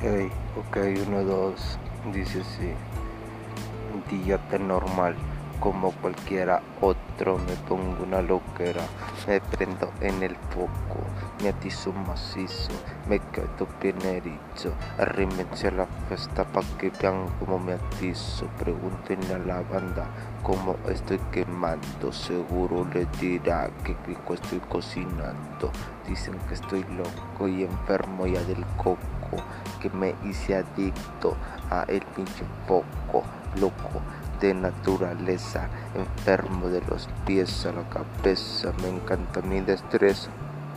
Hey, ok, uno, dos, dice. Un día normal como cualquiera otro. Me pongo una loquera, me prendo en el foco, me atizo macizo, me quedo bien erizo. A la fiesta pa' que vean cómo me atizo. Pregúntenle a la banda cómo estoy quemando. Seguro le dirá que rico estoy cocinando. Dicen que estoy loco y enfermo ya del coco que me hice adicto a el pinche foco, loco de naturaleza, enfermo de los pies a la cabeza, me encanta mi destreza.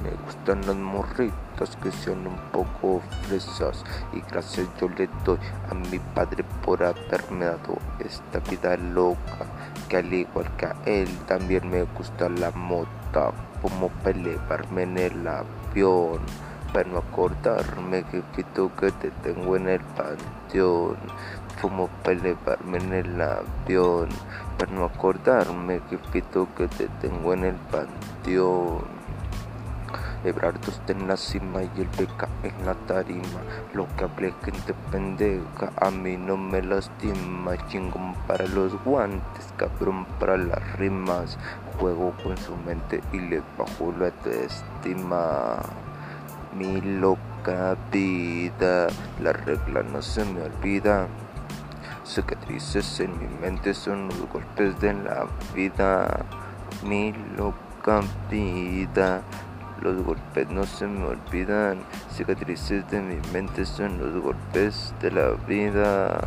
Me gustan los morritos que sean un poco fresas y gracias yo le doy a mi padre por haberme dado esta vida loca que al igual que a él también me gusta la mota como pelearme en el avión para no acordarme que que te tengo en el panteón. Fumo para elevarme en el avión, para no acordarme que pito que te tengo en el panteón. Ebrardo está en la cima y el beca en la tarima. Lo que hablé gente pendeja, a mí no me lastima. Chingón para los guantes, cabrón para las rimas. Juego con su mente y le bajo la autoestima mi loca vida. La regla no se me olvida. Cicatrices en mi mente son los golpes de la vida. Mi loca vida. Los golpes no se me olvidan. Cicatrices de mi mente son los golpes de la vida.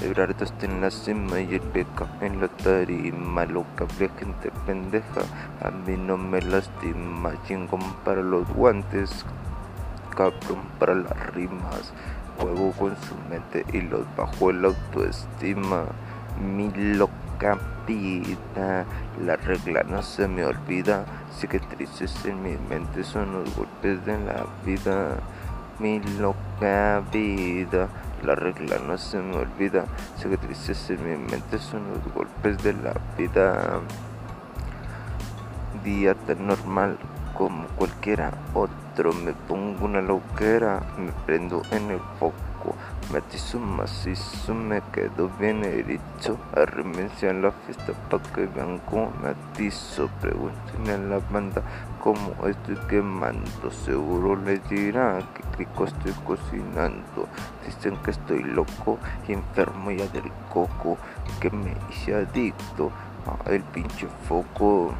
Ebrardo está en la cima y el beca en la tarima. Loca gente pendeja, a mí no me lastima. Chingón para los guantes, cabrón para las rimas. Juego con su mente y los bajo la autoestima. Mi loca vida, la regla no se me olvida. Cicatrices en mi mente son los golpes de la vida. Mi loca vida. La regla no se me olvida, cicatrices en mi mente son los golpes de la vida. Día tan normal como cualquiera otro, me pongo una loquera, me prendo en el foco me atizo macizo, me quedo bien herizo. Arremencia en la fiesta pa' que vean cómo me atizo. Pregúntenle a la banda cómo estoy quemando. Seguro les dirá que rico estoy cocinando. Dicen que estoy loco y enfermo ya del coco. Que me hice adicto a el pinche foco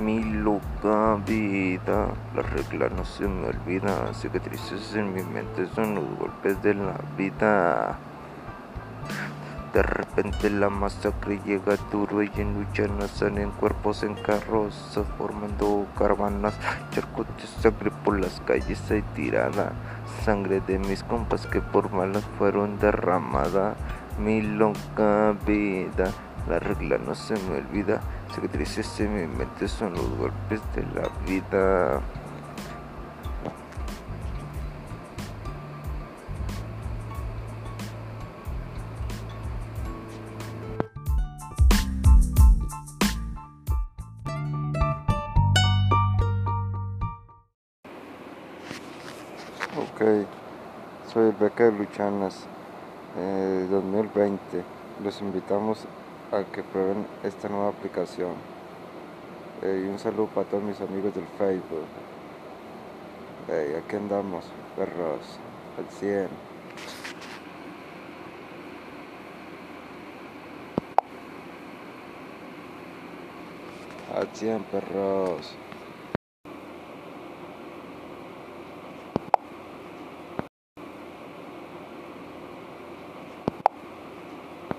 mi loca vida. La regla no se me olvida. Cicatrices en mi mente son los golpes de la vida. De repente la masacre llega duro y en lucha no salen cuerpos en carrozas formando caravanas, charcos de sangre por las calles hay tirada, sangre de mis compas que por malas fueron derramada, mi loca vida. La regla no se me olvida, cicatrices en mi mente son los golpes de la vida. Ok, soy Beca de Luchanas, eh, 2020. Los invitamos a que prueben esta nueva aplicación. Eh, y un saludo para todos mis amigos del Facebook. aquí andamos, perros, al 100. Al 100, perros.